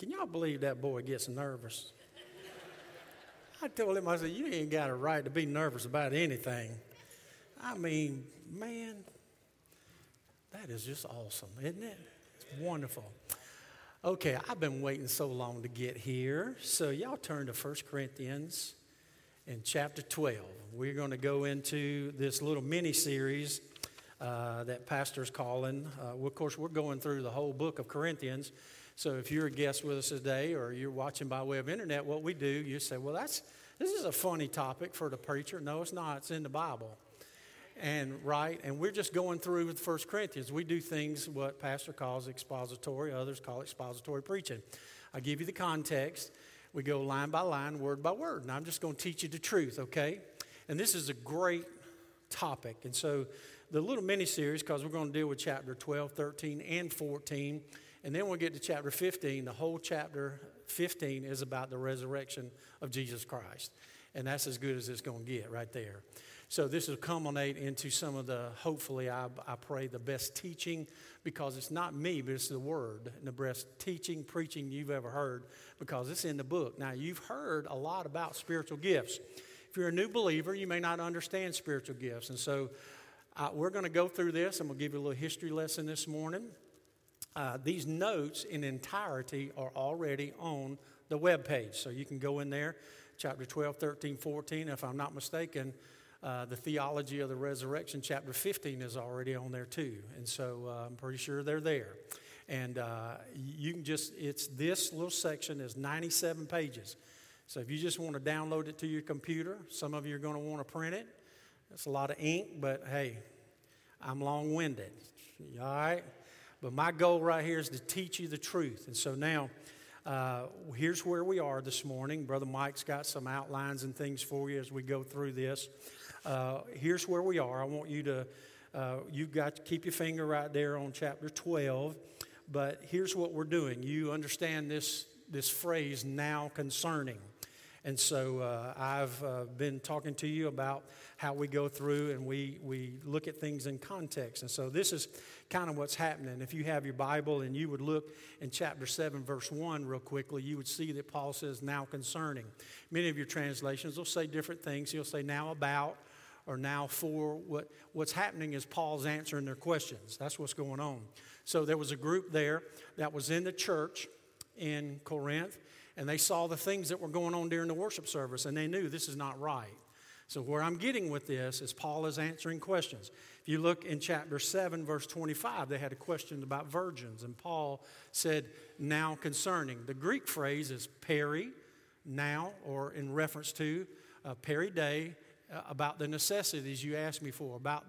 Can y'all believe that boy gets nervous? I told him, I said, You ain't got a right to be nervous about anything. I mean, man, that is just awesome, isn't it? It's wonderful. Okay, I've been waiting so long to get here. So, y'all turn to 1 Corinthians in chapter 12. We're going to go into this little mini series uh, that Pastor's calling. Uh, of course, we're going through the whole book of Corinthians. So, if you're a guest with us today or you're watching by way of internet, what we do, you say, Well, that's, this is a funny topic for the preacher. No, it's not, it's in the Bible. And right and we're just going through with first corinthians. We do things what pastor calls expository others call expository preaching. I give you the context. We go line by line word by word. And i'm just going to teach you the truth okay? And this is a great topic. And so the little mini series because we're going to deal with chapter 12 13 and 14 and then we'll get to chapter 15 the whole chapter 15 is about the resurrection of jesus christ and that's as good as it's going to get right there so this will culminate into some of the, hopefully, I, I pray, the best teaching because it's not me, but it's the word and the best teaching, preaching you've ever heard because it's in the book. Now, you've heard a lot about spiritual gifts. If you're a new believer, you may not understand spiritual gifts. And so uh, we're going to go through this I'm going to give you a little history lesson this morning. Uh, these notes in entirety are already on the web page. So you can go in there, chapter 12, 13, 14. If I'm not mistaken, uh, the theology of the resurrection, chapter 15, is already on there too. And so uh, I'm pretty sure they're there. And uh, you can just, it's this little section is 97 pages. So if you just want to download it to your computer, some of you are going to want to print it. It's a lot of ink, but hey, I'm long winded. All right? But my goal right here is to teach you the truth. And so now, uh, here's where we are this morning. Brother Mike's got some outlines and things for you as we go through this. Uh, here's where we are. I want you to, uh, you've got to keep your finger right there on chapter 12. But here's what we're doing. You understand this, this phrase, now concerning. And so uh, I've uh, been talking to you about how we go through and we, we look at things in context. And so this is kind of what's happening. If you have your Bible and you would look in chapter 7, verse 1, real quickly, you would see that Paul says, now concerning. Many of your translations will say different things. He'll say, now about or now for. What, what's happening is Paul's answering their questions. That's what's going on. So there was a group there that was in the church in Corinth, and they saw the things that were going on during the worship service, and they knew this is not right. So, where I'm getting with this is Paul is answering questions. You look in chapter 7, verse 25, they had a question about virgins, and Paul said, Now concerning. The Greek phrase is peri, now, or in reference to, uh, peri de, uh, about the necessities you asked me for, about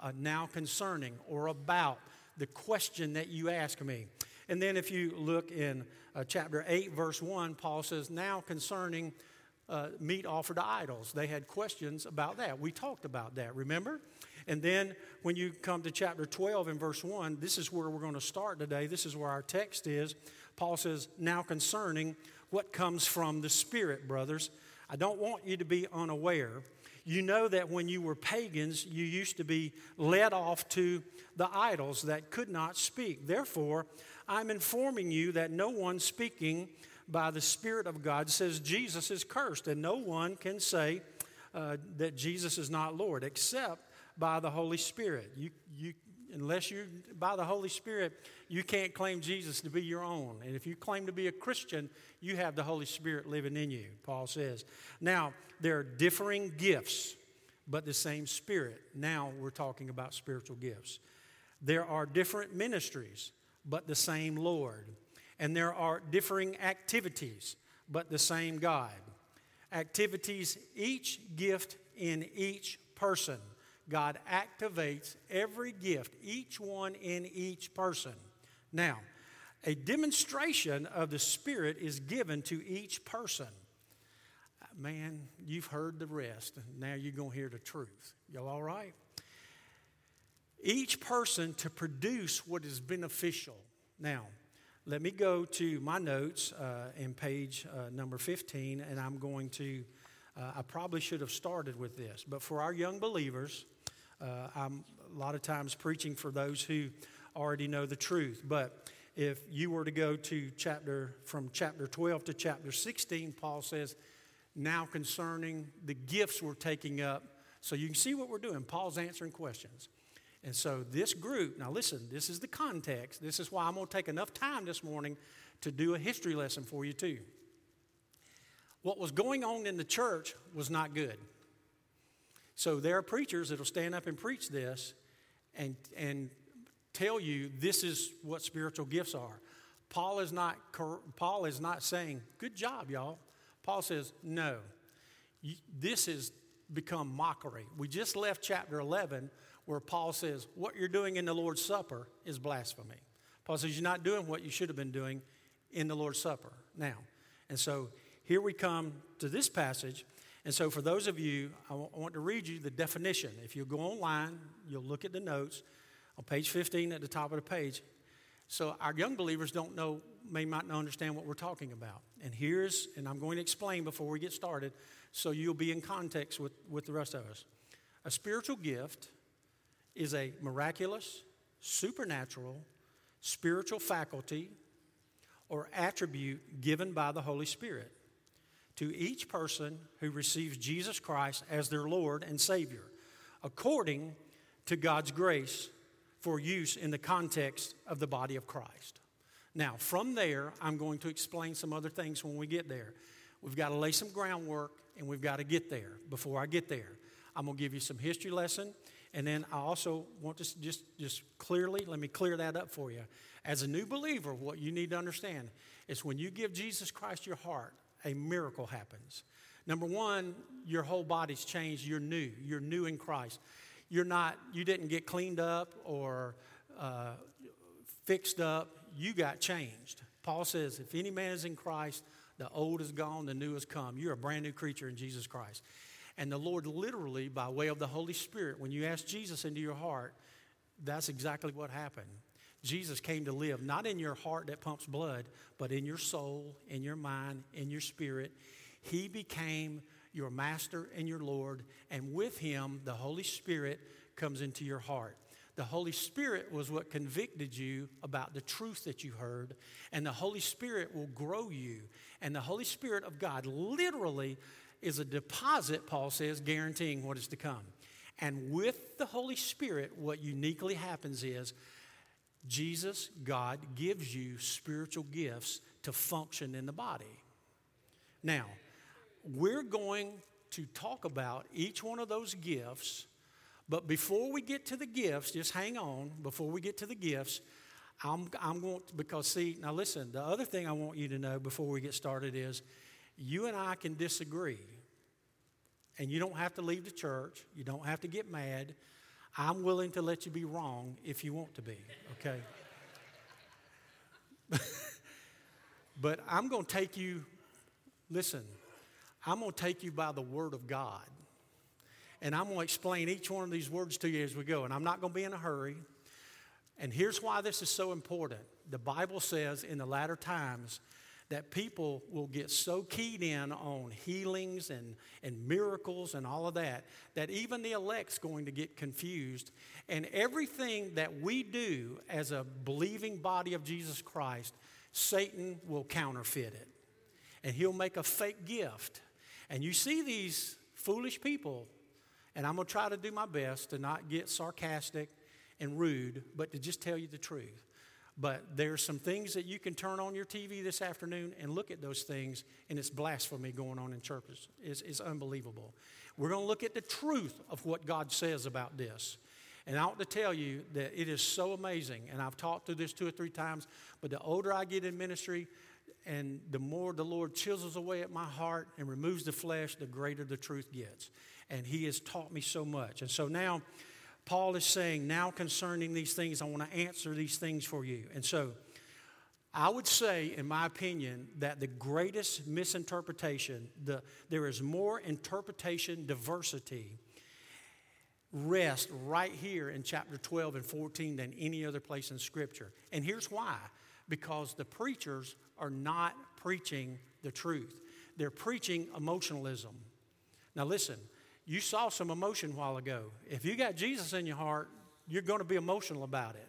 uh, now concerning, or about the question that you ask me. And then if you look in uh, chapter 8, verse 1, Paul says, Now concerning uh, meat offered to idols. They had questions about that. We talked about that, remember? And then when you come to chapter 12 and verse 1, this is where we're going to start today. This is where our text is. Paul says, Now concerning what comes from the Spirit, brothers. I don't want you to be unaware you know that when you were pagans, you used to be led off to the idols that could not speak. Therefore, I'm informing you that no one speaking by the Spirit of God says Jesus is cursed, and no one can say uh, that Jesus is not Lord except by the Holy Spirit. You, you, unless you, by the Holy Spirit, you can't claim Jesus to be your own. And if you claim to be a Christian, you have the Holy Spirit living in you, Paul says. Now, there are differing gifts, but the same Spirit. Now we're talking about spiritual gifts. There are different ministries, but the same Lord. And there are differing activities, but the same God. Activities, each gift in each person. God activates every gift, each one in each person. Now, a demonstration of the Spirit is given to each person. Man, you've heard the rest. Now you're going to hear the truth. Y'all all right? Each person to produce what is beneficial. Now, let me go to my notes uh, in page uh, number 15, and I'm going to, uh, I probably should have started with this, but for our young believers, uh, I'm a lot of times preaching for those who already know the truth. But if you were to go to chapter, from chapter 12 to chapter 16, Paul says, now concerning the gifts we're taking up. So you can see what we're doing. Paul's answering questions. And so this group, now listen, this is the context. This is why I'm going to take enough time this morning to do a history lesson for you, too. What was going on in the church was not good. So there are preachers that will stand up and preach this and, and tell you this is what spiritual gifts are. Paul is not, Paul is not saying, good job, y'all. Paul says, no, this has become mockery. We just left chapter 11 where Paul says, what you're doing in the Lord's Supper is blasphemy. Paul says, you're not doing what you should have been doing in the Lord's Supper now. And so here we come to this passage. And so, for those of you, I want to read you the definition. If you go online, you'll look at the notes on page 15 at the top of the page. So, our young believers don't know, may not understand what we're talking about. And here's, and I'm going to explain before we get started so you'll be in context with, with the rest of us. A spiritual gift is a miraculous, supernatural, spiritual faculty or attribute given by the Holy Spirit to each person who receives Jesus Christ as their Lord and Savior, according to God's grace for use in the context of the body of Christ. Now, from there, I'm going to explain some other things when we get there. We've got to lay some groundwork and we've got to get there. Before I get there, I'm going to give you some history lesson and then I also want to just, just clearly, let me clear that up for you. As a new believer, what you need to understand is when you give Jesus Christ your heart, a miracle happens. Number one, your whole body's changed. You're new. You're new in Christ. You're not, you didn't get cleaned up or uh, fixed up. You got changed. Paul says, if any man is in Christ, the old is gone, the new has come. You're a brand new creature in Jesus Christ. And the Lord, literally, by way of the Holy Spirit, when you ask Jesus into your heart, that's exactly what happened. Jesus came to live not in your heart that pumps blood, but in your soul, in your mind, in your spirit. He became your master and your Lord, and with him, the Holy Spirit comes into your heart. The Holy Spirit was what convicted you about the truth that you heard, and the Holy Spirit will grow you. And the Holy Spirit of God literally is a deposit, Paul says, guaranteeing what is to come. And with the Holy Spirit, what uniquely happens is Jesus, God, gives you spiritual gifts to function in the body. Now, we're going to talk about each one of those gifts, but before we get to the gifts, just hang on, before we get to the gifts, I'm, I'm going to, because see, now listen, the other thing I want you to know before we get started is you and I can disagree. And you don't have to leave the church. You don't have to get mad. I'm willing to let you be wrong if you want to be, okay? but I'm going to take you, listen, I'm going to take you by the Word of God. And I'm going to explain each one of these words to you as we go. And I'm not going to be in a hurry. And here's why this is so important. The Bible says in the latter times, that people will get so keyed in on healings and, and miracles and all of that that even the elect's going to get confused. And everything that we do as a believing body of Jesus Christ, Satan will counterfeit it. And he'll make a fake gift. And you see these foolish people, and I'm going to try to do my best to not get sarcastic and rude, but to just tell you the truth. But there's some things that you can turn on your TV this afternoon and look at those things, and it's blasphemy going on in churches. It's, it's unbelievable. We're going to look at the truth of what God says about this. And I want to tell you that it is so amazing. And I've talked through this two or three times, but the older I get in ministry, and the more the Lord chisels away at my heart and removes the flesh, the greater the truth gets. And He has taught me so much. And so now, Paul is saying, now concerning these things, I want to answer these things for you. And so, I would say, in my opinion, that the greatest misinterpretation, the, there is more interpretation diversity, rest right here in chapter 12 and 14 than any other place in Scripture. And here's why because the preachers are not preaching the truth, they're preaching emotionalism. Now, listen, you saw some emotion a while ago. If you got Jesus in your heart, you're going to be emotional about it.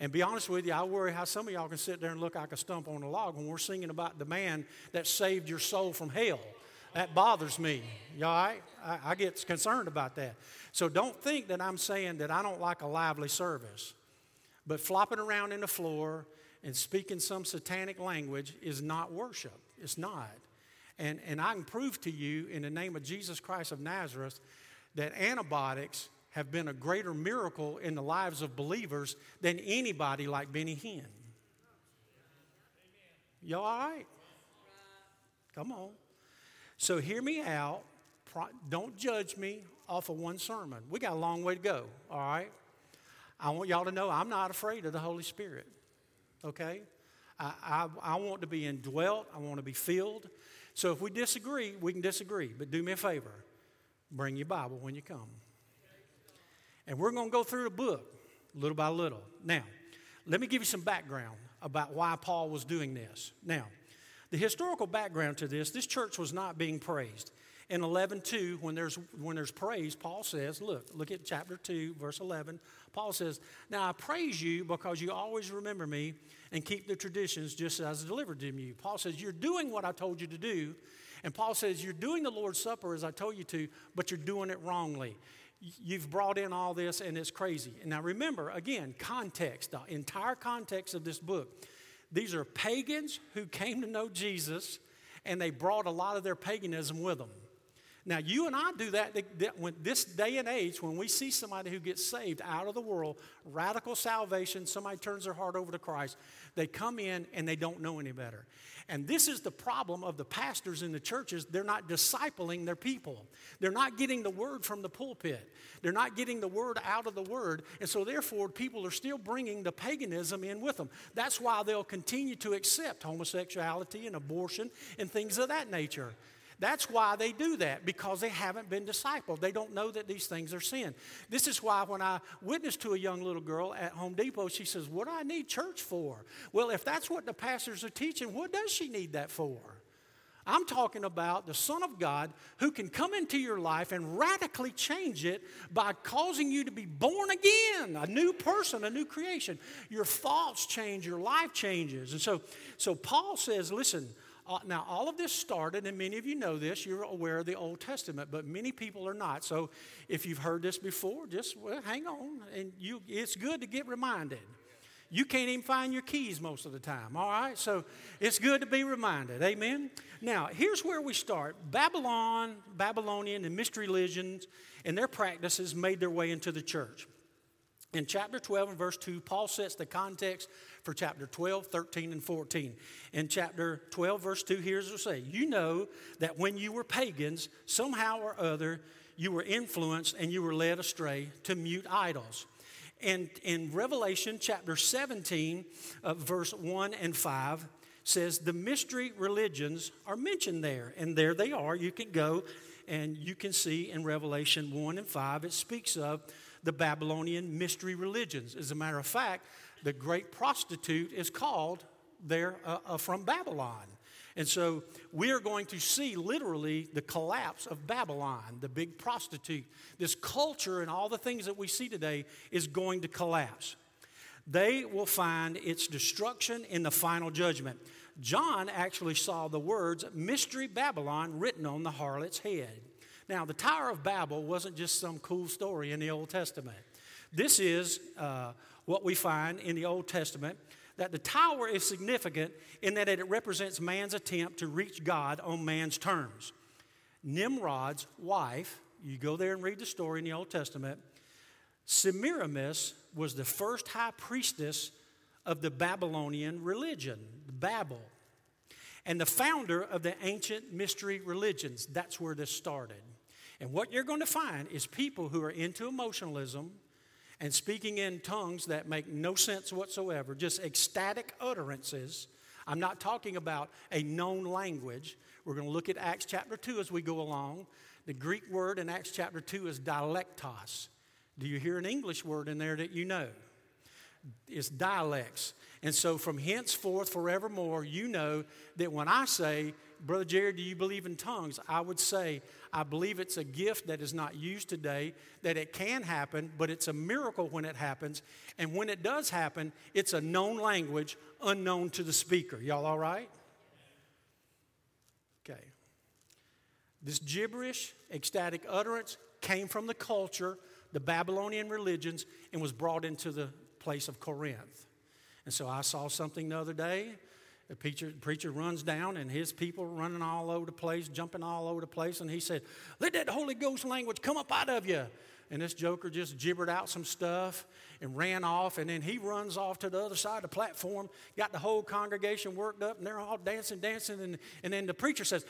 And be honest with you, I worry how some of y'all can sit there and look like a stump on a log when we're singing about the man that saved your soul from hell. That bothers me. You all right? I, I get concerned about that. So don't think that I'm saying that I don't like a lively service. But flopping around in the floor and speaking some satanic language is not worship. It's not. And, and I can prove to you in the name of Jesus Christ of Nazareth that antibiotics have been a greater miracle in the lives of believers than anybody like Benny Hinn. Y'all all right? Come on. So hear me out. Don't judge me off of one sermon. We got a long way to go, all right? I want y'all to know I'm not afraid of the Holy Spirit, okay? I, I, I want to be indwelt, I want to be filled. So if we disagree, we can disagree, but do me a favor bring your Bible when you come. And we're going to go through the book little by little. Now, let me give you some background about why Paul was doing this. Now, the historical background to this this church was not being praised. In 11:2, when there's when there's praise, Paul says, look, look at chapter 2, verse 11. Paul says, "Now I praise you because you always remember me and keep the traditions just as I delivered them to you." Paul says, "You're doing what I told you to do." And Paul says, You're doing the Lord's Supper as I told you to, but you're doing it wrongly. You've brought in all this and it's crazy. Now remember, again, context, the entire context of this book. These are pagans who came to know Jesus and they brought a lot of their paganism with them. Now, you and I do that, that when this day and age, when we see somebody who gets saved out of the world, radical salvation, somebody turns their heart over to Christ, they come in and they don't know any better. And this is the problem of the pastors in the churches. They're not discipling their people. They're not getting the word from the pulpit. They're not getting the word out of the word. And so, therefore, people are still bringing the paganism in with them. That's why they'll continue to accept homosexuality and abortion and things of that nature. That's why they do that, because they haven't been discipled. They don't know that these things are sin. This is why when I witnessed to a young little girl at Home Depot, she says, What do I need church for? Well, if that's what the pastors are teaching, what does she need that for? I'm talking about the Son of God who can come into your life and radically change it by causing you to be born again, a new person, a new creation. Your thoughts change, your life changes. And so, so Paul says, listen, Uh, now, all of this started, and many of you know this, you're aware of the Old Testament, but many people are not. So if you've heard this before, just well, hang on, and you, it's good to get reminded. You can't even find your keys most of the time, all right? So it's good to be reminded, amen? Now, here's where we start Babylon, Babylonian, and mystery religions and their practices made their way into the church. In chapter 12 and verse 2, Paul sets the context for chapter 12, 13, and 14. In chapter 12, verse 2, here's what it say You know that when you were pagans, somehow or other, you were influenced and you were led astray to mute idols. And in Revelation chapter 17, uh, verse 1 and 5, says the mystery religions are mentioned there. And there they are. You can go and you can see in Revelation 1 and 5, it speaks of the Babylonian mystery religions. As a matter of fact, the great prostitute is called there uh, uh, from Babylon. And so we are going to see literally the collapse of Babylon, the big prostitute. This culture and all the things that we see today is going to collapse. They will find its destruction in the final judgment. John actually saw the words Mystery Babylon written on the harlot's head. Now, the Tower of Babel wasn't just some cool story in the Old Testament. This is uh, what we find in the Old Testament that the tower is significant in that it represents man's attempt to reach God on man's terms. Nimrod's wife, you go there and read the story in the Old Testament, Semiramis was the first high priestess of the Babylonian religion, Babel, and the founder of the ancient mystery religions. That's where this started. And what you're going to find is people who are into emotionalism and speaking in tongues that make no sense whatsoever, just ecstatic utterances. I'm not talking about a known language. We're going to look at Acts chapter 2 as we go along. The Greek word in Acts chapter 2 is dialectos. Do you hear an English word in there that you know? It's dialects. And so from henceforth, forevermore, you know that when I say, Brother Jared, do you believe in tongues? I would say, I believe it's a gift that is not used today, that it can happen, but it's a miracle when it happens. And when it does happen, it's a known language unknown to the speaker. Y'all all right? Okay. This gibberish, ecstatic utterance came from the culture, the Babylonian religions, and was brought into the place of Corinth. And so I saw something the other day the preacher, preacher runs down and his people running all over the place, jumping all over the place, and he said, Let that Holy Ghost language come up out of you. And this joker just gibbered out some stuff and ran off, and then he runs off to the other side of the platform, got the whole congregation worked up, and they're all dancing, dancing, and, and then the preacher says!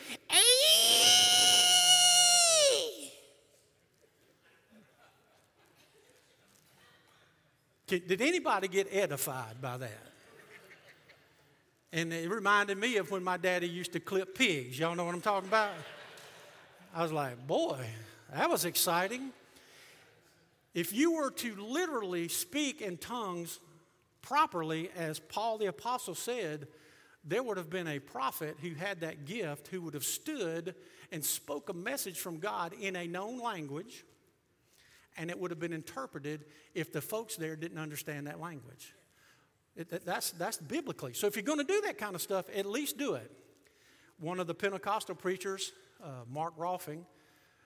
Did anybody get edified by that? And it reminded me of when my daddy used to clip pigs. Y'all know what I'm talking about? I was like, boy, that was exciting. If you were to literally speak in tongues properly, as Paul the Apostle said, there would have been a prophet who had that gift who would have stood and spoke a message from God in a known language, and it would have been interpreted if the folks there didn't understand that language. It, that's, that's biblically. So if you're going to do that kind of stuff, at least do it. One of the Pentecostal preachers, uh, Mark Rolfing,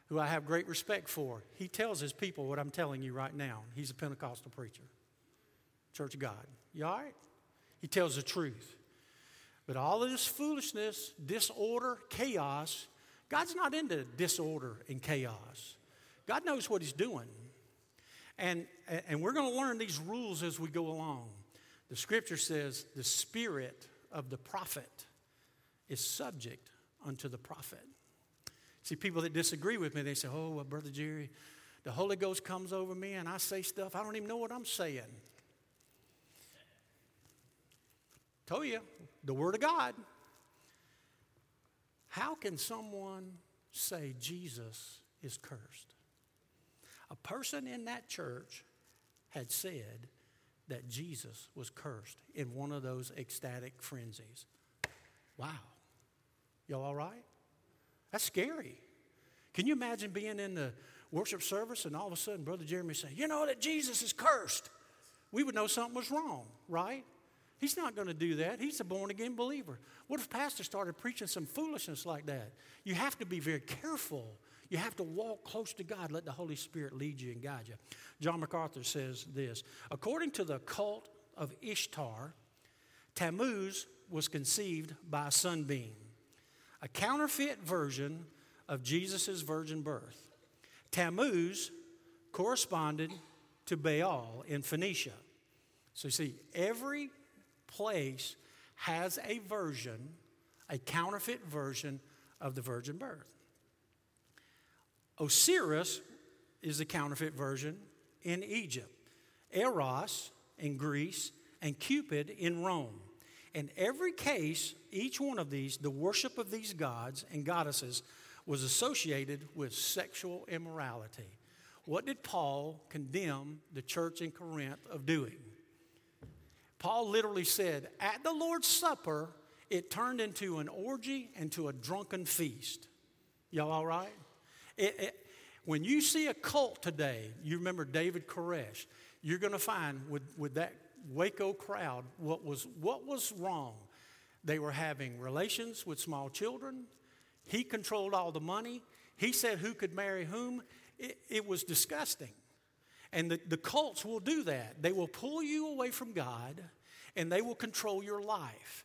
who I have great respect for, he tells his people what I'm telling you right now. He's a Pentecostal preacher, Church of God. You all right? He tells the truth. But all of this foolishness, disorder, chaos, God's not into disorder and chaos. God knows what He's doing. And, and we're going to learn these rules as we go along. The scripture says the spirit of the prophet is subject unto the prophet. See, people that disagree with me, they say, Oh, well, Brother Jerry, the Holy Ghost comes over me and I say stuff, I don't even know what I'm saying. Told you, the Word of God. How can someone say Jesus is cursed? A person in that church had said, that Jesus was cursed in one of those ecstatic frenzies. Wow. Y'all all right? That's scary. Can you imagine being in the worship service and all of a sudden Brother Jeremy say, You know that Jesus is cursed? We would know something was wrong, right? He's not going to do that. He's a born again believer. What if pastor started preaching some foolishness like that? You have to be very careful you have to walk close to God, let the Holy Spirit lead you and guide you. John MacArthur says this According to the cult of Ishtar, Tammuz was conceived by a sunbeam, a counterfeit version of Jesus' virgin birth. Tammuz corresponded to Baal in Phoenicia. So you see, every place has a version, a counterfeit version of the virgin birth. Osiris is the counterfeit version in Egypt, Eros in Greece, and Cupid in Rome. In every case, each one of these, the worship of these gods and goddesses was associated with sexual immorality. What did Paul condemn the church in Corinth of doing? Paul literally said, At the Lord's Supper, it turned into an orgy and to a drunken feast. Y'all all right? It, it, when you see a cult today, you remember David Koresh, you're going to find with, with that Waco crowd what was, what was wrong. They were having relations with small children. He controlled all the money. He said who could marry whom. It, it was disgusting. And the, the cults will do that. They will pull you away from God and they will control your life.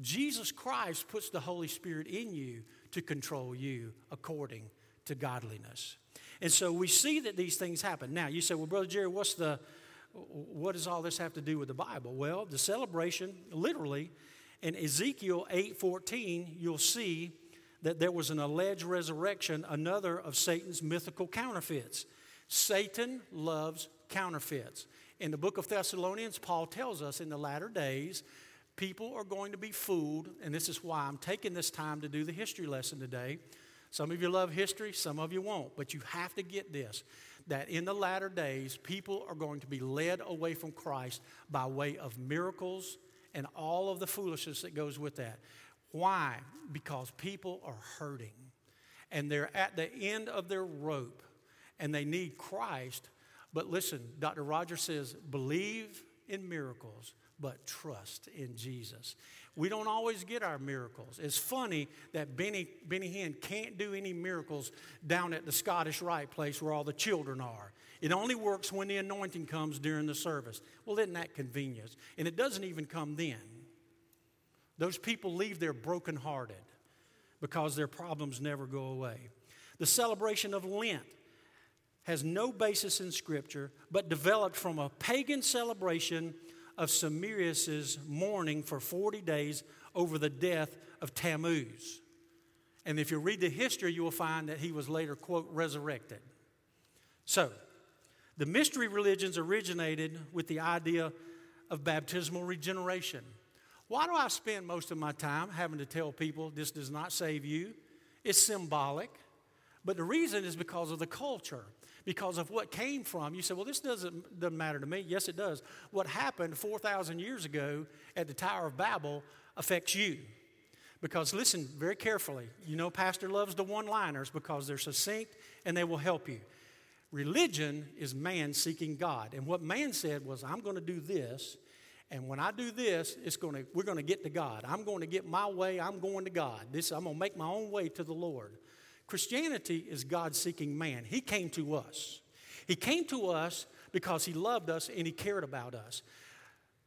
Jesus Christ puts the Holy Spirit in you to control you according to godliness. And so we see that these things happen. Now, you say, well, Brother Jerry, what's the, what does all this have to do with the Bible? Well, the celebration, literally, in Ezekiel 8:14, you'll see that there was an alleged resurrection, another of Satan's mythical counterfeits. Satan loves counterfeits. In the book of Thessalonians, Paul tells us in the latter days, people are going to be fooled, and this is why I'm taking this time to do the history lesson today. Some of you love history, some of you won't, but you have to get this. that in the latter days, people are going to be led away from Christ by way of miracles and all of the foolishness that goes with that. Why? Because people are hurting and they're at the end of their rope and they need Christ. But listen, Dr. Rogers says, believe in miracles, but trust in Jesus. We don't always get our miracles. It's funny that Benny, Benny Hinn can't do any miracles down at the Scottish Rite place where all the children are. It only works when the anointing comes during the service. Well, isn't that convenient? And it doesn't even come then. Those people leave there brokenhearted because their problems never go away. The celebration of Lent has no basis in Scripture, but developed from a pagan celebration of Semiramis's mourning for 40 days over the death of Tammuz. And if you read the history, you will find that he was later, quote, resurrected. So, the mystery religions originated with the idea of baptismal regeneration. Why do I spend most of my time having to tell people this does not save you? It's symbolic. But the reason is because of the culture, because of what came from. You say, well, this doesn't, doesn't matter to me. Yes, it does. What happened 4,000 years ago at the Tower of Babel affects you. Because listen very carefully. You know, Pastor loves the one liners because they're succinct and they will help you. Religion is man seeking God. And what man said was, I'm going to do this and when I do this, it's going to, we're going to get to God. I'm going to get my way. I'm going to God. This, I'm going to make my own way to the Lord. Christianity is God seeking man. He came to us. He came to us because he loved us and he cared about us.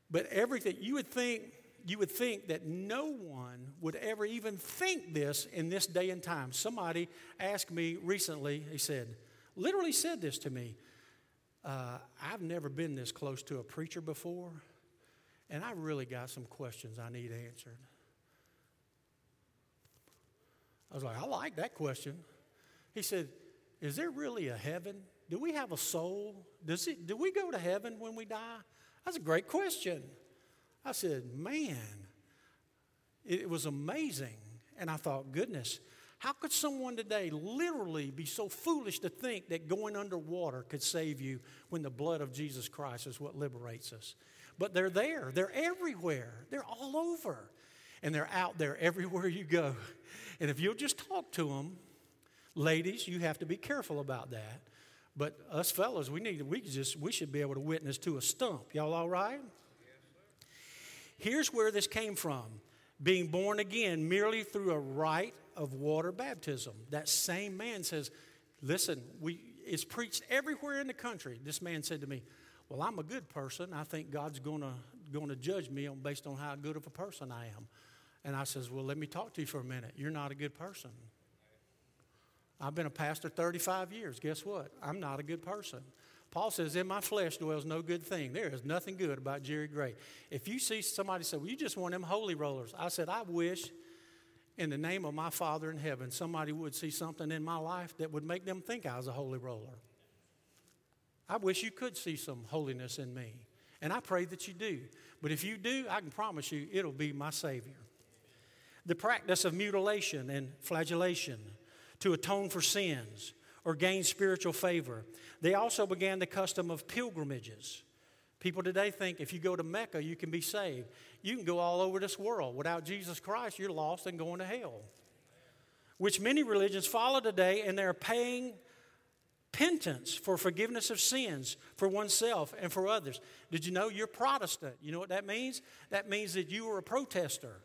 But everything, you would think, you would think that no one would ever even think this in this day and time. Somebody asked me recently, he said, literally said this to me. Uh, I've never been this close to a preacher before. And I really got some questions I need answered. I was like, I like that question. He said, Is there really a heaven? Do we have a soul? Does it, do we go to heaven when we die? That's a great question. I said, Man, it was amazing. And I thought, goodness, how could someone today literally be so foolish to think that going underwater could save you when the blood of Jesus Christ is what liberates us? but they're there. They're everywhere. They're all over. And they're out there everywhere you go. And if you'll just talk to them, ladies, you have to be careful about that. But us fellows, we need we just we should be able to witness to a stump. Y'all all right? Here's where this came from. Being born again merely through a rite of water baptism. That same man says, listen, we it's preached everywhere in the country. This man said to me, well, I'm a good person. I think God's going to judge me based on how good of a person I am. And I says, well, let me talk to you for a minute. You're not a good person. I've been a pastor 35 years. Guess what? I'm not a good person. Paul says, In my flesh dwells no good thing. There is nothing good about Jerry Gray. If you see somebody say, Well, you just want them holy rollers, I said, I wish in the name of my Father in heaven somebody would see something in my life that would make them think I was a holy roller. I wish you could see some holiness in me. And I pray that you do. But if you do, I can promise you it'll be my Savior. The practice of mutilation and flagellation to atone for sins or gain spiritual favor. They also began the custom of pilgrimages. People today think if you go to Mecca, you can be saved. You can go all over this world. Without Jesus Christ, you're lost and going to hell. Which many religions follow today, and they're paying repentance for forgiveness of sins for oneself and for others. Did you know you're Protestant? You know what that means? That means that you are a protester.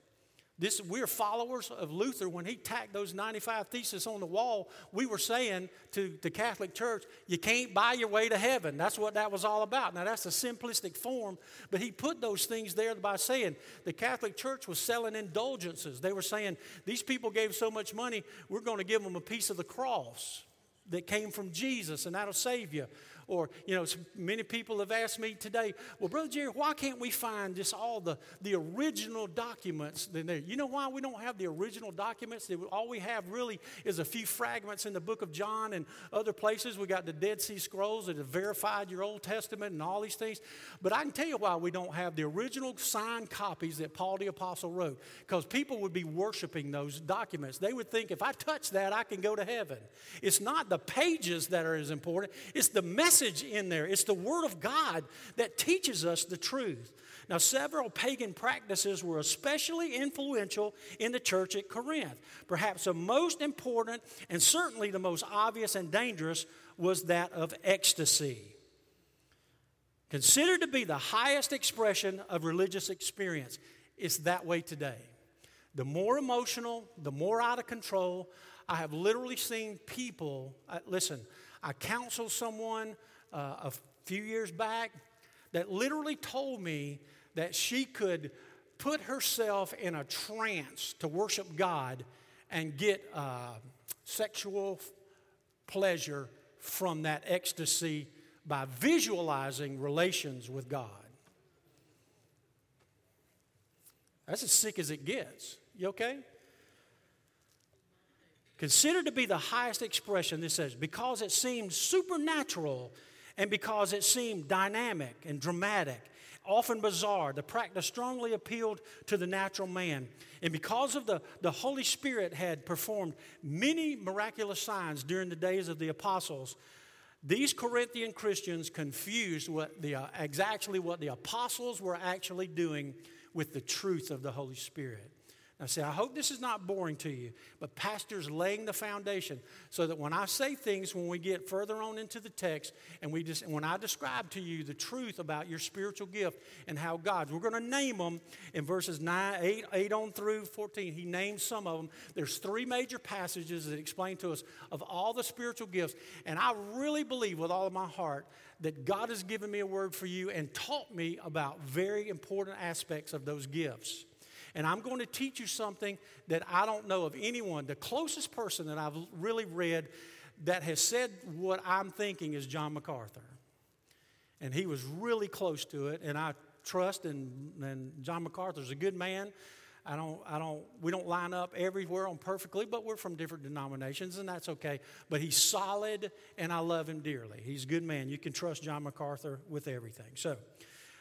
This, we're followers of Luther. When he tacked those 95 theses on the wall, we were saying to the Catholic Church, you can't buy your way to heaven. That's what that was all about. Now, that's a simplistic form, but he put those things there by saying the Catholic Church was selling indulgences. They were saying, these people gave so much money, we're going to give them a piece of the cross that came from Jesus and that'll save you. Or, you know, many people have asked me today, well, Brother Jerry, why can't we find just all the, the original documents in there? You know why we don't have the original documents? All we have really is a few fragments in the book of John and other places. We got the Dead Sea Scrolls that have verified your Old Testament and all these things. But I can tell you why we don't have the original signed copies that Paul the Apostle wrote. Because people would be worshiping those documents. They would think, if I touch that, I can go to heaven. It's not the pages that are as important, it's the message in there. It's the Word of God that teaches us the truth. Now, several pagan practices were especially influential in the church at Corinth. Perhaps the most important and certainly the most obvious and dangerous was that of ecstasy. Considered to be the highest expression of religious experience. It's that way today. The more emotional, the more out of control. I have literally seen people, uh, listen, I counsel someone uh, a few years back that literally told me that she could put herself in a trance to worship God and get uh, sexual pleasure from that ecstasy by visualizing relations with God. That's as sick as it gets. You okay? Considered to be the highest expression, this says, because it seemed supernatural and because it seemed dynamic and dramatic, often bizarre. The practice strongly appealed to the natural man. And because of the, the Holy Spirit had performed many miraculous signs during the days of the apostles, these Corinthian Christians confused what the, uh, exactly what the apostles were actually doing with the truth of the Holy Spirit. Now, see, I hope this is not boring to you, but Pastor's laying the foundation so that when I say things, when we get further on into the text, and we just, when I describe to you the truth about your spiritual gift and how God's, we're going to name them in verses 9, 8, 8 on through 14. He names some of them. There's three major passages that explain to us of all the spiritual gifts, and I really believe with all of my heart that God has given me a word for you and taught me about very important aspects of those gifts. And I'm going to teach you something that I don't know of anyone. The closest person that I've really read that has said what I'm thinking is John MacArthur. And he was really close to it, and I trust, and, and John MacArthur's a good man. I don't, I don't, we don't line up everywhere on perfectly, but we're from different denominations, and that's okay. But he's solid, and I love him dearly. He's a good man. You can trust John MacArthur with everything. So,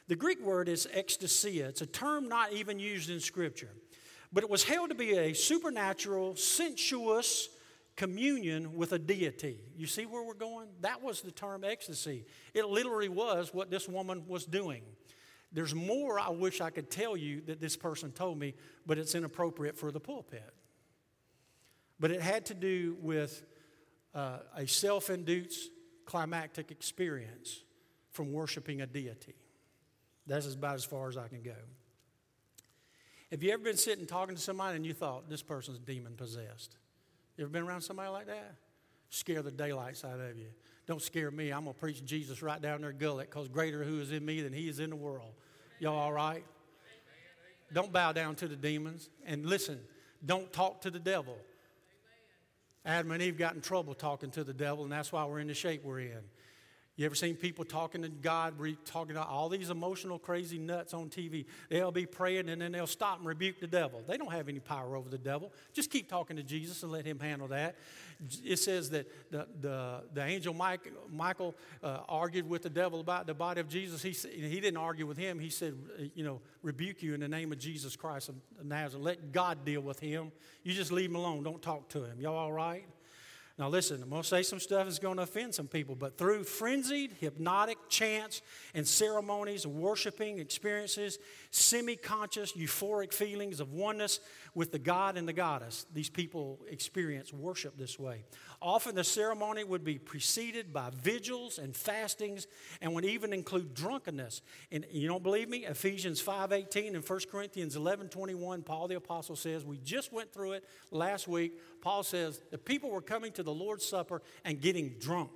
the Greek word is ecstasia. It's a term not even used in Scripture, but it was held to be a supernatural, sensuous communion with a deity. You see where we're going? That was the term ecstasy. It literally was what this woman was doing. There's more I wish I could tell you that this person told me, but it's inappropriate for the pulpit. But it had to do with uh, a self induced climactic experience from worshiping a deity. That's about as far as I can go. Have you ever been sitting talking to somebody and you thought, this person's demon possessed? You ever been around somebody like that? Scare the daylights out of you. Don't scare me. I'm going to preach Jesus right down their gullet because greater who is in me than he is in the world. Y'all all right? Don't bow down to the demons. And listen, don't talk to the devil. Adam and Eve got in trouble talking to the devil, and that's why we're in the shape we're in. You ever seen people talking to God, talking to all these emotional, crazy nuts on TV? They'll be praying and then they'll stop and rebuke the devil. They don't have any power over the devil. Just keep talking to Jesus and let him handle that. It says that the, the, the angel Mike, Michael uh, argued with the devil about the body of Jesus. He, he didn't argue with him. He said, you know, rebuke you in the name of Jesus Christ of Nazareth. Let God deal with him. You just leave him alone. Don't talk to him. Y'all all right? Now, listen, I'm going to say some stuff that's going to offend some people, but through frenzied, hypnotic chants and ceremonies, worshiping experiences, semi conscious, euphoric feelings of oneness with the God and the goddess, these people experience worship this way. Often the ceremony would be preceded by vigils and fastings and would even include drunkenness. And you don't believe me? Ephesians 5:18 and 1 Corinthians 11:21, Paul the apostle says, we just went through it last week. Paul says the people were coming to the Lord's Supper and getting drunk.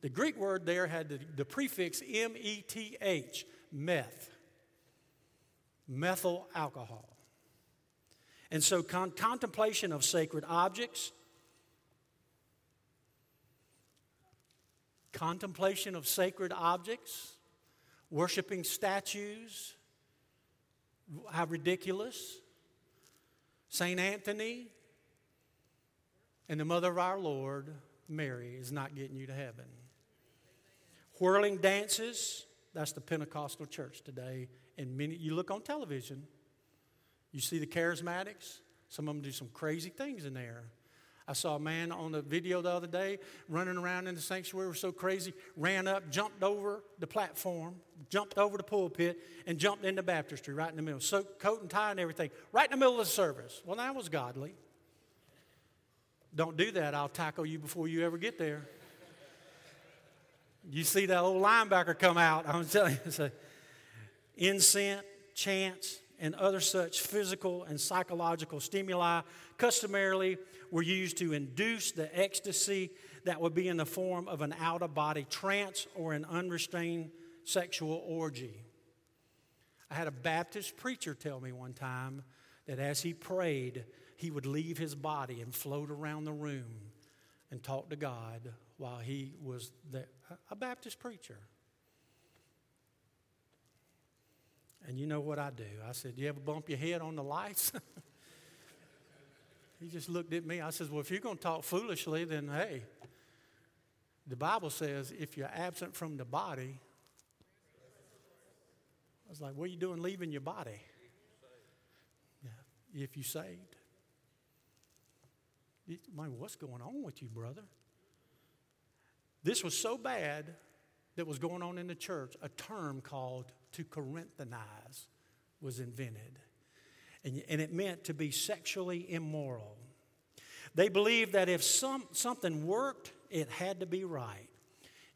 The Greek word there had the, the prefix M E T H, meth, methyl alcohol. And so, con- contemplation of sacred objects, contemplation of sacred objects, worshiping statues. How ridiculous. St. Anthony and the mother of our Lord, Mary, is not getting you to heaven. Whirling dances, that's the Pentecostal church today. And many, you look on television, you see the charismatics, some of them do some crazy things in there. I saw a man on the video the other day running around in the sanctuary, was so crazy, ran up, jumped over the platform, jumped over the pulpit, and jumped into baptistry right in the middle. So coat and tie and everything, right in the middle of the service. Well, that was godly. Don't do that. I'll tackle you before you ever get there. You see that old linebacker come out. I'm telling you, so incense, chants, and other such physical and psychological stimuli customarily were used to induce the ecstasy that would be in the form of an out of body trance or an unrestrained sexual orgy. I had a Baptist preacher tell me one time that as he prayed, he would leave his body and float around the room and talk to God while he was there. A Baptist preacher. And you know what I do? I said, Do you ever bump your head on the lights? he just looked at me. I said, Well, if you're going to talk foolishly, then hey, the Bible says if you're absent from the body, I was like, What are you doing leaving your body? Yeah, if you saved. Man, what's going on with you, brother? This was so bad that was going on in the church, a term called to Corinthianize was invented. And, and it meant to be sexually immoral. They believed that if some, something worked, it had to be right.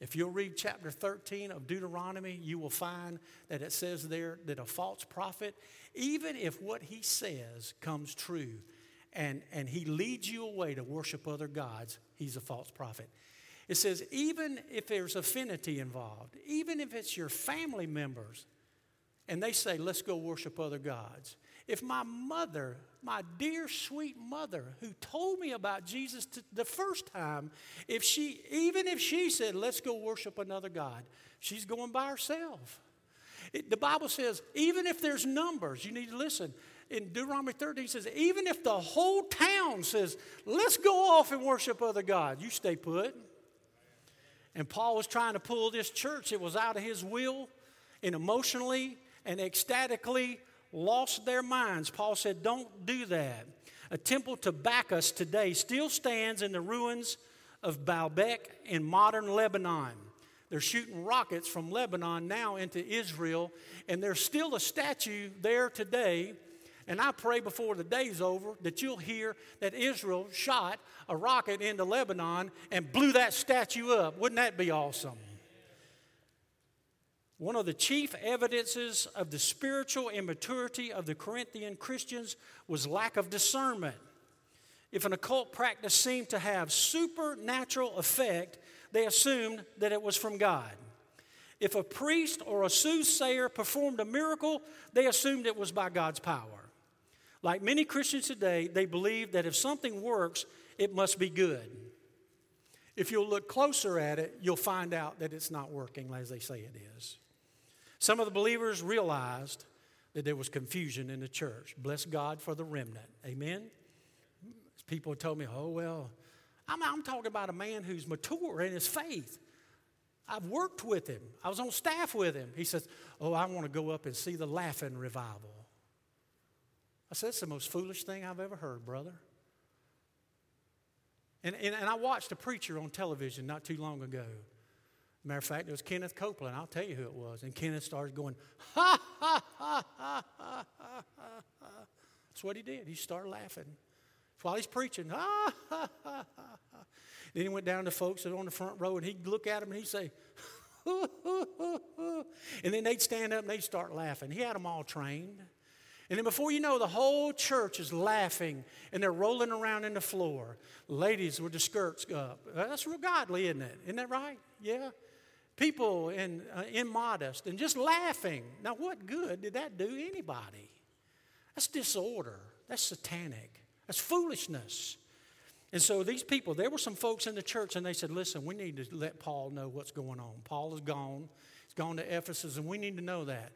If you'll read chapter 13 of Deuteronomy, you will find that it says there that a false prophet, even if what he says comes true and, and he leads you away to worship other gods, he's a false prophet. It says, even if there's affinity involved, even if it's your family members, and they say, let's go worship other gods. If my mother, my dear sweet mother, who told me about Jesus the first time, if she, even if she said, let's go worship another God, she's going by herself. It, the Bible says, even if there's numbers, you need to listen. In Deuteronomy 13, it says, even if the whole town says, let's go off and worship other gods, you stay put. And Paul was trying to pull this church. It was out of his will and emotionally and ecstatically lost their minds. Paul said, Don't do that. A temple to Bacchus today still stands in the ruins of Baalbek in modern Lebanon. They're shooting rockets from Lebanon now into Israel, and there's still a statue there today. And I pray before the day's over that you'll hear that Israel shot a rocket into Lebanon and blew that statue up. Wouldn't that be awesome? One of the chief evidences of the spiritual immaturity of the Corinthian Christians was lack of discernment. If an occult practice seemed to have supernatural effect, they assumed that it was from God. If a priest or a soothsayer performed a miracle, they assumed it was by God's power. Like many Christians today, they believe that if something works, it must be good. If you'll look closer at it, you'll find out that it's not working as they say it is. Some of the believers realized that there was confusion in the church. Bless God for the remnant. Amen? People told me, oh, well, I'm, I'm talking about a man who's mature in his faith. I've worked with him, I was on staff with him. He says, oh, I want to go up and see the laughing revival. I said, that's the most foolish thing I've ever heard, brother. And, and, and I watched a preacher on television not too long ago. Matter of fact, it was Kenneth Copeland. I'll tell you who it was. And Kenneth started going, ha, ha, ha, ha, ha, ha, ha. That's what he did. He started laughing. While he's preaching, ha, ha, ha, ha, ha. Then he went down to folks that on the front row and he'd look at them and he'd say, and then they'd stand up and they'd start laughing. He had them all trained. And then before you know, the whole church is laughing and they're rolling around in the floor. Ladies with the skirts up. That's real godly, isn't it? Isn't that right? Yeah people in, uh, immodest and just laughing. Now, what good did that do anybody? That's disorder. That's satanic. That's foolishness. And so these people, there were some folks in the church, and they said, Listen, we need to let Paul know what's going on. Paul is gone. He's gone to Ephesus, and we need to know that.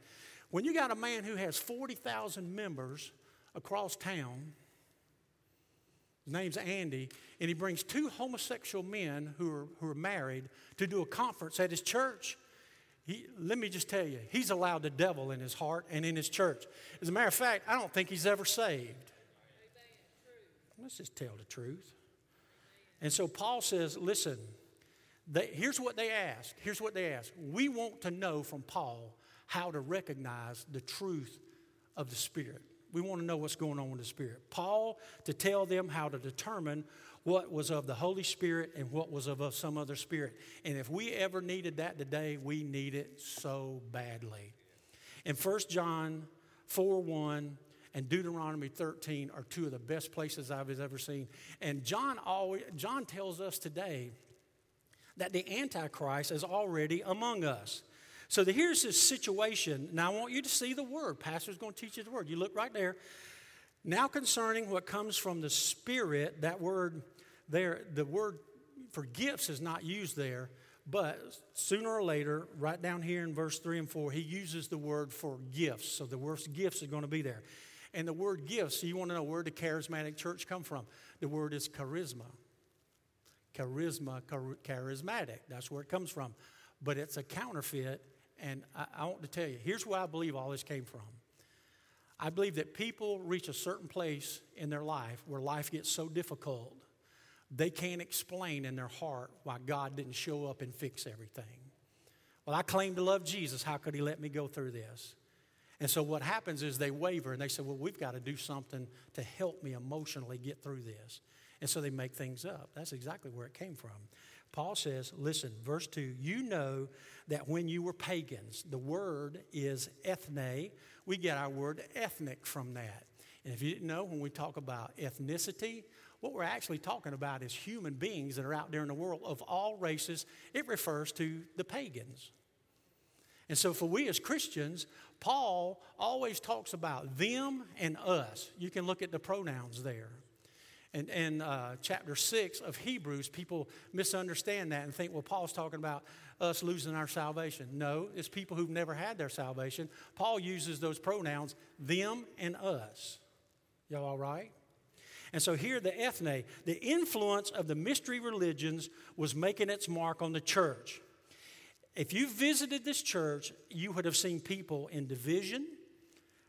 When you got a man who has 40,000 members across town, his name's Andy, and he brings two homosexual men who are, who are married to do a conference at his church. He, let me just tell you, he's allowed the devil in his heart and in his church. As a matter of fact, I don't think he's ever saved. Let's just tell the truth. And so Paul says, listen, they, here's what they ask. Here's what they ask. We want to know from Paul how to recognize the truth of the Spirit. We want to know what's going on with the Spirit. Paul to tell them how to determine what was of the Holy Spirit and what was of some other spirit. And if we ever needed that today, we need it so badly. And 1 John 4 1 and Deuteronomy 13 are two of the best places I've ever seen. And John, always, John tells us today that the Antichrist is already among us. So the, here's this situation. Now I want you to see the word. Pastor's going to teach you the word. You look right there. Now concerning what comes from the Spirit, that word there, the word for gifts is not used there, but sooner or later, right down here in verse 3 and 4, he uses the word for gifts. So the word gifts are going to be there. And the word gifts, you want to know where the charismatic church come from. The word is charisma. Charisma, char- charismatic. That's where it comes from. But it's a counterfeit and I, I want to tell you here's where I believe all this came from. I believe that people reach a certain place in their life where life gets so difficult, they can't explain in their heart why God didn't show up and fix everything. Well, I claim to love Jesus. How could He let me go through this? And so what happens is they waver and they say, Well, we've got to do something to help me emotionally get through this. And so they make things up. That's exactly where it came from. Paul says, listen, verse 2 you know that when you were pagans, the word is ethne. We get our word ethnic from that. And if you didn't know, when we talk about ethnicity, what we're actually talking about is human beings that are out there in the world of all races. It refers to the pagans. And so, for we as Christians, Paul always talks about them and us. You can look at the pronouns there. And, and uh, chapter 6 of Hebrews, people misunderstand that and think, well, Paul's talking about us losing our salvation. No, it's people who've never had their salvation. Paul uses those pronouns, them and us. Y'all all right? And so here, the ethne, the influence of the mystery religions was making its mark on the church. If you visited this church, you would have seen people in division,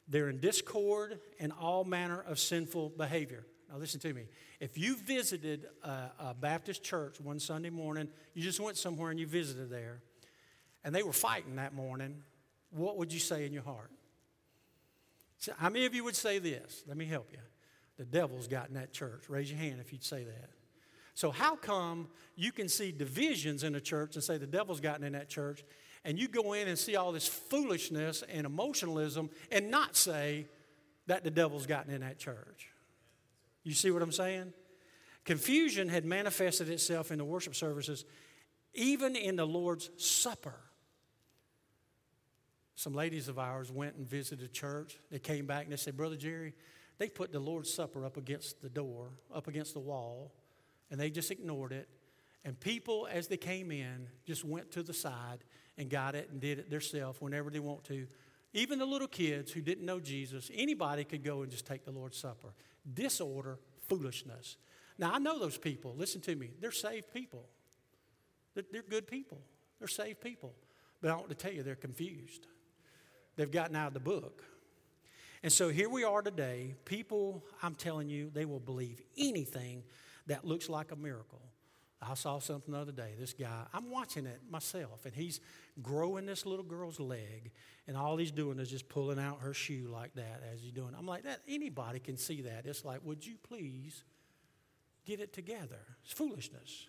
they're in discord, and all manner of sinful behavior. Now, listen to me. If you visited a, a, Baptist church one Sunday morning, you just went somewhere and you visited there, and they were fighting that morning, what would you say in your heart? So how many of you would say this? Let me help you. The devil's got in that church. Raise your hand if you'd say that. So, how come you can see divisions in a church and say the devil's gotten in that church, and you go in and see all this foolishness and emotionalism and not say that the devil's gotten in that church? You see what I'm saying? Confusion had manifested itself in the worship services, even in the Lord's Supper. Some ladies of ours went and visited church. They came back and they said, Brother Jerry, they put the Lord's Supper up against the door, up against the wall, and they just ignored it. And people, as they came in, just went to the side and got it and did it themselves whenever they want to. Even the little kids who didn't know Jesus, anybody could go and just take the Lord's Supper disorder, foolishness. Now, I know those people. Listen to me. They're saved people. They're, they're good people. They're saved people. But I want to tell you, they're confused. They've gotten out of the book. And so here we are today. People, I'm telling you, they will believe anything that looks like a miracle. I saw something the other day. This guy, I'm watching it myself, and he's growing this little girl's leg, and all he's doing is just pulling out her shoe like that as he's doing. I'm like, that anybody can see that. It's like, would you please get it together? It's foolishness.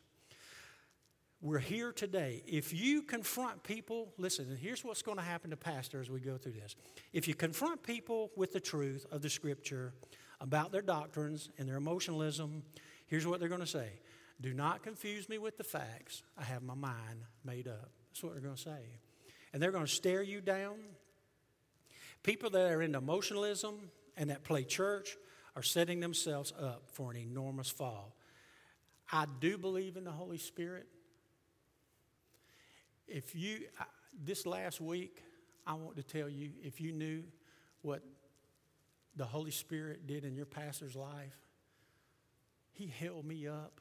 We're here today. If you confront people, listen, and here's what's going to happen to pastors as we go through this. If you confront people with the truth of the scripture about their doctrines and their emotionalism, here's what they're going to say do not confuse me with the facts. I have my mind made up. That's what they're going to say. And they're going to stare you down. People that are into emotionalism and that play church are setting themselves up for an enormous fall. I do believe in the Holy Spirit. If you, this last week, I want to tell you if you knew what the Holy Spirit did in your pastor's life, he held me up,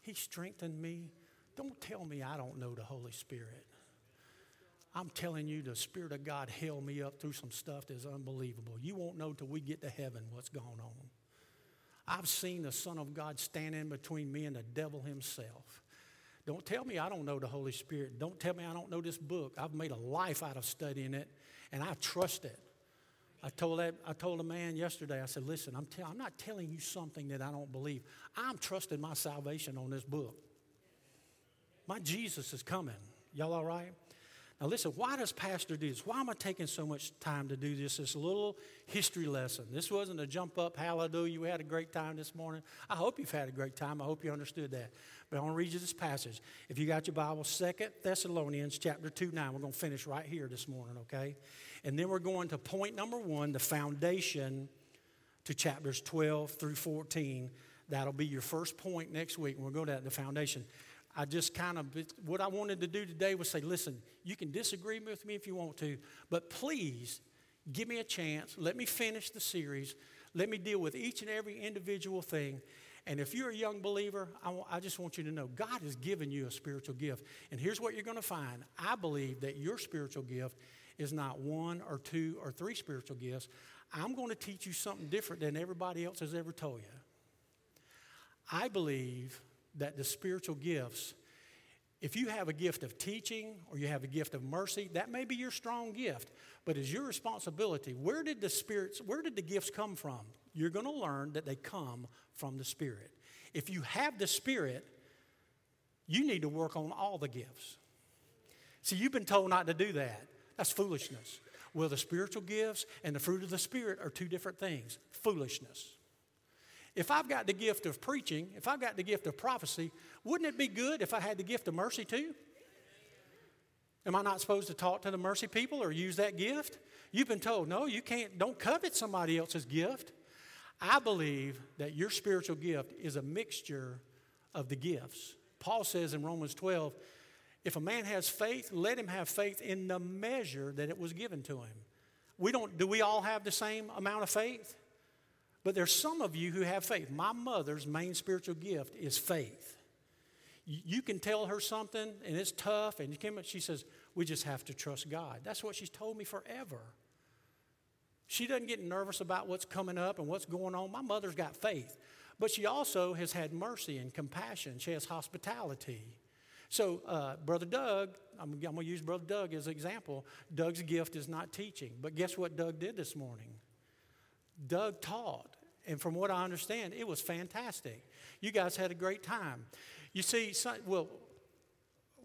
he strengthened me. Don't tell me I don't know the Holy Spirit. I'm telling you, the Spirit of God held me up through some stuff that's unbelievable. You won't know till we get to heaven what's going on. I've seen the Son of God stand in between me and the devil himself. Don't tell me I don't know the Holy Spirit. Don't tell me I don't know this book. I've made a life out of studying it, and I trust it. I told, that, I told a man yesterday, I said, listen, I'm, I'm not telling you something that I don't believe. I'm trusting my salvation on this book. My Jesus is coming. Y'all all right? Now, listen, why does Pastor do this? Why am I taking so much time to do this? This little history lesson. This wasn't a jump up, hallelujah. We had a great time this morning. I hope you've had a great time. I hope you understood that. But I want to read you this passage. If you got your Bible, Second Thessalonians chapter 2 9. We're going to finish right here this morning, okay? And then we're going to point number one, the foundation to chapters 12 through 14. That'll be your first point next week. We'll go to the foundation. I just kind of, what I wanted to do today was say, listen, you can disagree with me if you want to, but please give me a chance. Let me finish the series. Let me deal with each and every individual thing. And if you're a young believer, I, just want you to know God has given you a spiritual gift. And here's what you're going to find I believe that your spiritual gift is not one or two or three spiritual gifts. I'm going to teach you something different than everybody else has ever told you. I believe that the spiritual gifts, if you have a gift of teaching or you have a gift of mercy, that may be your strong gift, but it's your responsibility. Where did the spirits, where did the gifts come from? You're going to learn that they come from the Spirit. If you have the Spirit, you need to work on all the gifts. See, you've been told not to do that. That's foolishness. Well, the spiritual gifts and the fruit of the Spirit are two different things. Foolishness. If I've got the gift of preaching, if I've got the gift of prophecy, wouldn't it be good if I had the gift of mercy too? Am I not supposed to talk to the mercy people or use that gift? You've been told, no, you can't, don't covet somebody else's gift. I believe that your spiritual gift is a mixture of the gifts. Paul says in Romans 12, if a man has faith, let him have faith in the measure that it was given to him. We don't, do we all have the same amount of faith? But there's some of you who have faith. My mother's main spiritual gift is faith. You can tell her something and it's tough, and she says, We just have to trust God. That's what she's told me forever. She doesn't get nervous about what's coming up and what's going on. My mother's got faith, but she also has had mercy and compassion. She has hospitality. So, uh, Brother Doug, I'm, I'm going to use Brother Doug as an example. Doug's gift is not teaching, but guess what Doug did this morning? Doug taught. And from what I understand, it was fantastic. You guys had a great time. You see, well,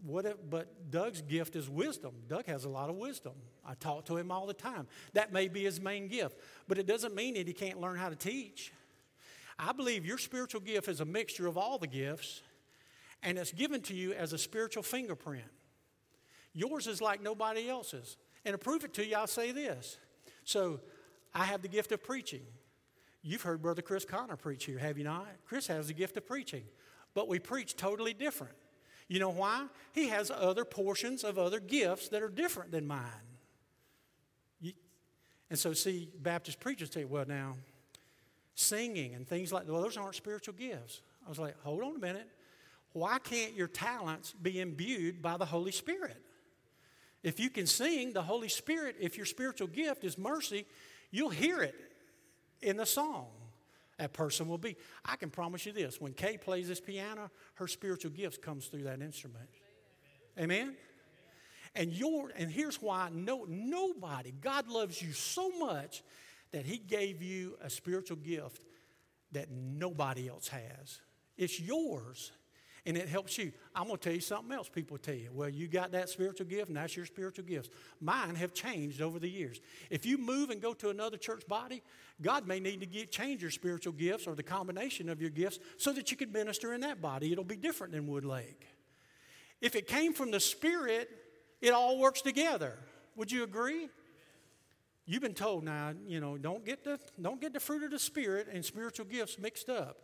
what if, but Doug's gift is wisdom. Doug has a lot of wisdom. I talk to him all the time. That may be his main gift, but it doesn't mean that he can't learn how to teach. I believe your spiritual gift is a mixture of all the gifts, and it's given to you as a spiritual fingerprint. Yours is like nobody else's. And to prove it to you, I'll say this. So I have the gift of preaching. You've heard Brother Chris Connor preach here, have you not? Chris has the gift of preaching, but we preach totally different. You know why? He has other portions of other gifts that are different than mine. You, and so, see, Baptist preachers say, well, now, singing and things like that, well, those aren't spiritual gifts. I was like, hold on a minute. Why can't your talents be imbued by the Holy Spirit? If you can sing, the Holy Spirit, if your spiritual gift is mercy, You'll hear it in the song. That person will be. I can promise you this when Kay plays this piano, her spiritual gifts comes through that instrument. Amen? And your and here's why no nobody, God loves you so much that He gave you a spiritual gift that nobody else has. It's yours and it helps you. I'm going to tell you something else people tell you. Well, you got that spiritual gift, and that's your spiritual gifts. Mine have changed over the years. If you move and go to another church body, God may need to get, change your spiritual gifts or the combination of your gifts so that you can minister in that body. It'll be different than Wood Lake. If it came from the Spirit, it all works together. Would you agree? You've been told now, you know, don't get the don't get the fruit of the spirit and spiritual gifts mixed up.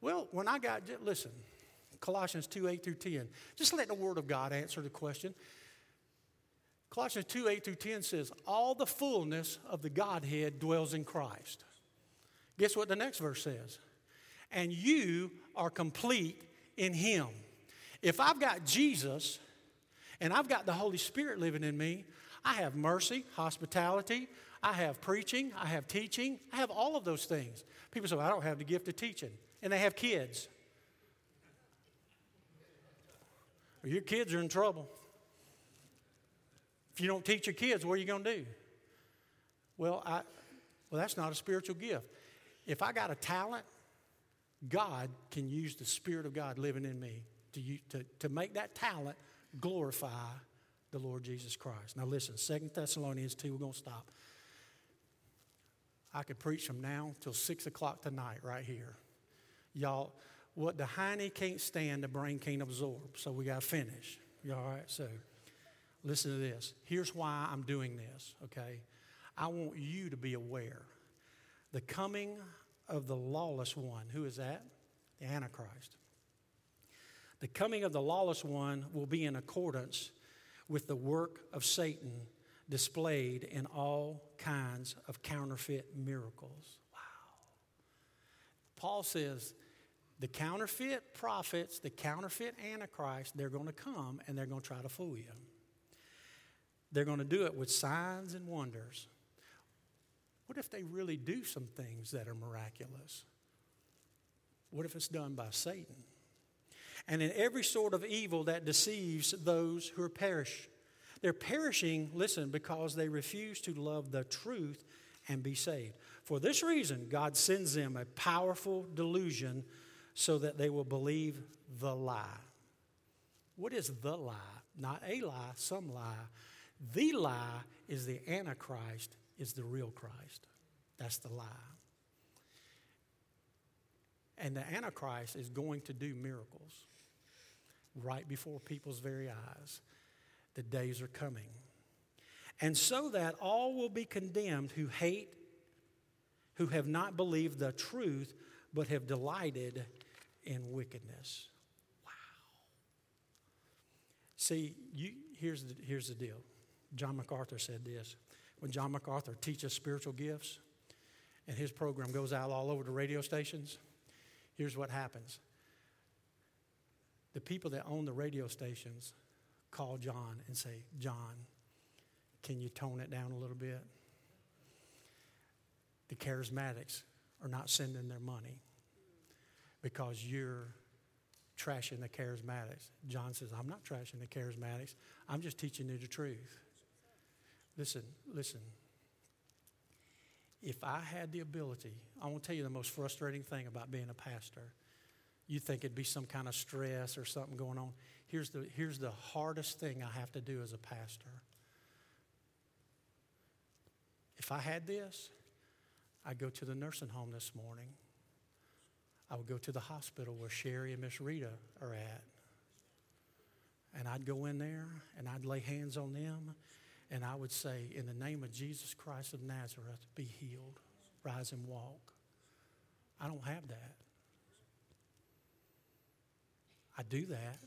Well, when I got listen, Colossians 2 8 through 10. Just let the Word of God answer the question. Colossians 2 8 through 10 says, All the fullness of the Godhead dwells in Christ. Guess what the next verse says? And you are complete in Him. If I've got Jesus and I've got the Holy Spirit living in me, I have mercy, hospitality, I have preaching, I have teaching, I have all of those things. People say, well, I don't have the gift of teaching. And they have kids. Well, your kids are in trouble. If you don't teach your kids, what are you going to do? Well, I, well, that's not a spiritual gift. If I got a talent, God can use the Spirit of God living in me to, to, to make that talent glorify the Lord Jesus Christ. Now listen, Second Thessalonians 2, we're going to stop. I could preach from now till 6 o'clock tonight right here. Y'all, what the hiney can't stand, the brain can't absorb. So we got to finish. You all right? So listen to this. Here's why I'm doing this, okay? I want you to be aware. The coming of the lawless one, who is that? The Antichrist. The coming of the lawless one will be in accordance with the work of Satan displayed in all kinds of counterfeit miracles. Wow. Paul says the counterfeit prophets, the counterfeit antichrist, they're going to come and they're going to try to fool you. They're going to do it with signs and wonders. What if they really do some things that are miraculous? What if it's done by Satan? and in every sort of evil that deceives those who are perish. They're perishing, listen, because they refuse to love the truth and be saved. For this reason, God sends them a powerful delusion so that they will believe the lie. What is the lie? Not a lie, some lie. The lie is the Antichrist, is the real Christ. That's the lie. And the Antichrist is going to do miracles right before people's very eyes. The days are coming. And so that all will be condemned who hate, who have not believed the truth, but have delighted in wickedness. Wow. See, you, here's, the, here's the deal. John MacArthur said this. When John MacArthur teaches spiritual gifts, and his program goes out all over the radio stations, here's what happens the people that own the radio stations call John and say, John, can you tone it down a little bit? The charismatics are not sending their money because you're trashing the charismatics. John says, I'm not trashing the charismatics, I'm just teaching you the truth. Listen, listen. If I had the ability, I want to tell you the most frustrating thing about being a pastor you think it'd be some kind of stress or something going on. Here's the, here's the hardest thing I have to do as a pastor. If I had this, I'd go to the nursing home this morning. I would go to the hospital where Sherry and Miss Rita are at. And I'd go in there and I'd lay hands on them and I would say, In the name of Jesus Christ of Nazareth, be healed, rise and walk. I don't have that. I do that,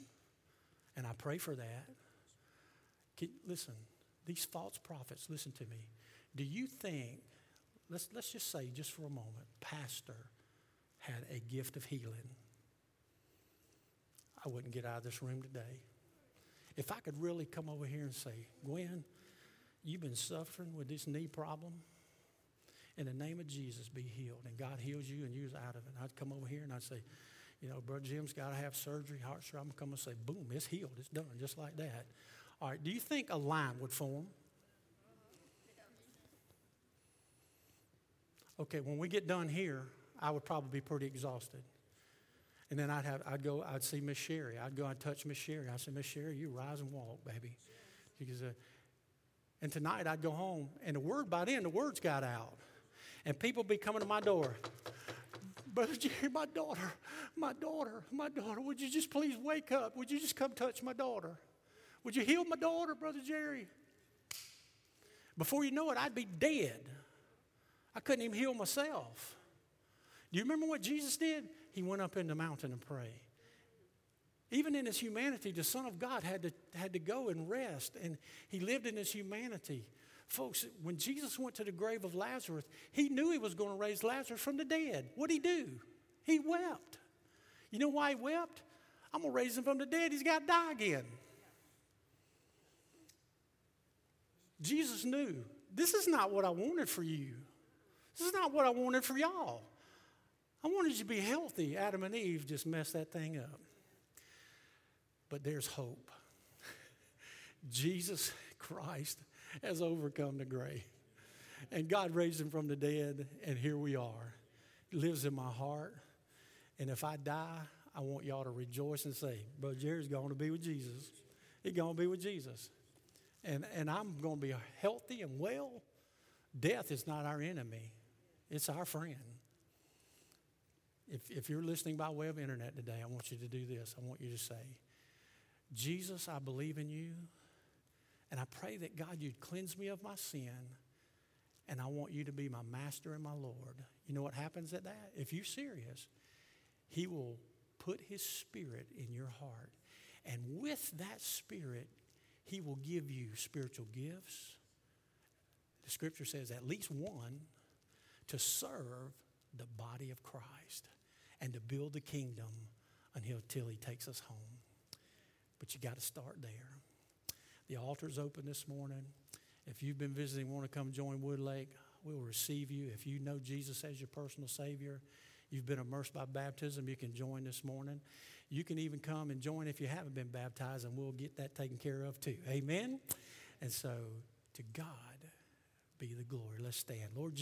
and I pray for that. listen, these false prophets, listen to me. Do you think, let's, let's just say, just for a moment, Pastor had a gift of healing? I wouldn't get out of this room today. If I could really come over here and say, Gwen, you've been suffering with this knee problem. In the name of Jesus, be healed. And God heals you and you're out of it. I'd come over here and I'd say, you know, Brother Jim's got to have surgery, heart surgery. I'm going to come and say, boom, it's healed. It's done, just like that. All right, do you think a line would form? Okay, when we get done here, I would probably be pretty exhausted. And then I'd have, I'd go, I'd see Miss Sherry. I'd go, I'd touch Miss Sherry. I'd say, Miss Sherry, you rise and walk, baby. Because, uh, and tonight I'd go home, and the word by then, the words got out, and people be coming to my door. Brother Jerry, my daughter, my daughter, my daughter, would you just please wake up? Would you just come touch my daughter? Would you heal my daughter, Brother Jerry? Before you know it, I'd be dead. I couldn't even heal myself. Do you remember what Jesus did? He went up in the mountain and prayed. Even in his humanity, the Son of God had to, had to go and rest, and he lived in his humanity. Folks, when Jesus went to the grave of Lazarus, he knew he was going to raise Lazarus from the dead. What'd he do? He wept. You know why he wept? I'm going to raise him from the dead. He's got to die again. Jesus knew this is not what I wanted for you. This is not what I wanted for y'all. I wanted you to be healthy. Adam and Eve just messed that thing up. But there's hope. Jesus Christ has overcome the grave. And God raised him from the dead, and here we are. He lives in my heart. And if I die, I want y'all to rejoice and say, Brother Jerry's going to be with Jesus. He's going to be with Jesus. And, and I'm going to be healthy and well. Death is not our enemy, it's our friend. If, if you're listening by way of internet today, I want you to do this. I want you to say, Jesus, I believe in you. And I pray that God, you'd cleanse me of my sin. And I want you to be my master and my Lord. You know what happens at that? If you're serious, He will put His Spirit in your heart. And with that Spirit, He will give you spiritual gifts. The scripture says at least one to serve the body of Christ and to build the kingdom until He takes us home. But you got to start there. The altar's open this morning. If you've been visiting, want to come join Woodlake, we'll receive you. If you know Jesus as your personal Savior, you've been immersed by baptism, you can join this morning. You can even come and join if you haven't been baptized, and we'll get that taken care of too. Amen? And so, to God be the glory. Let's stand. Lord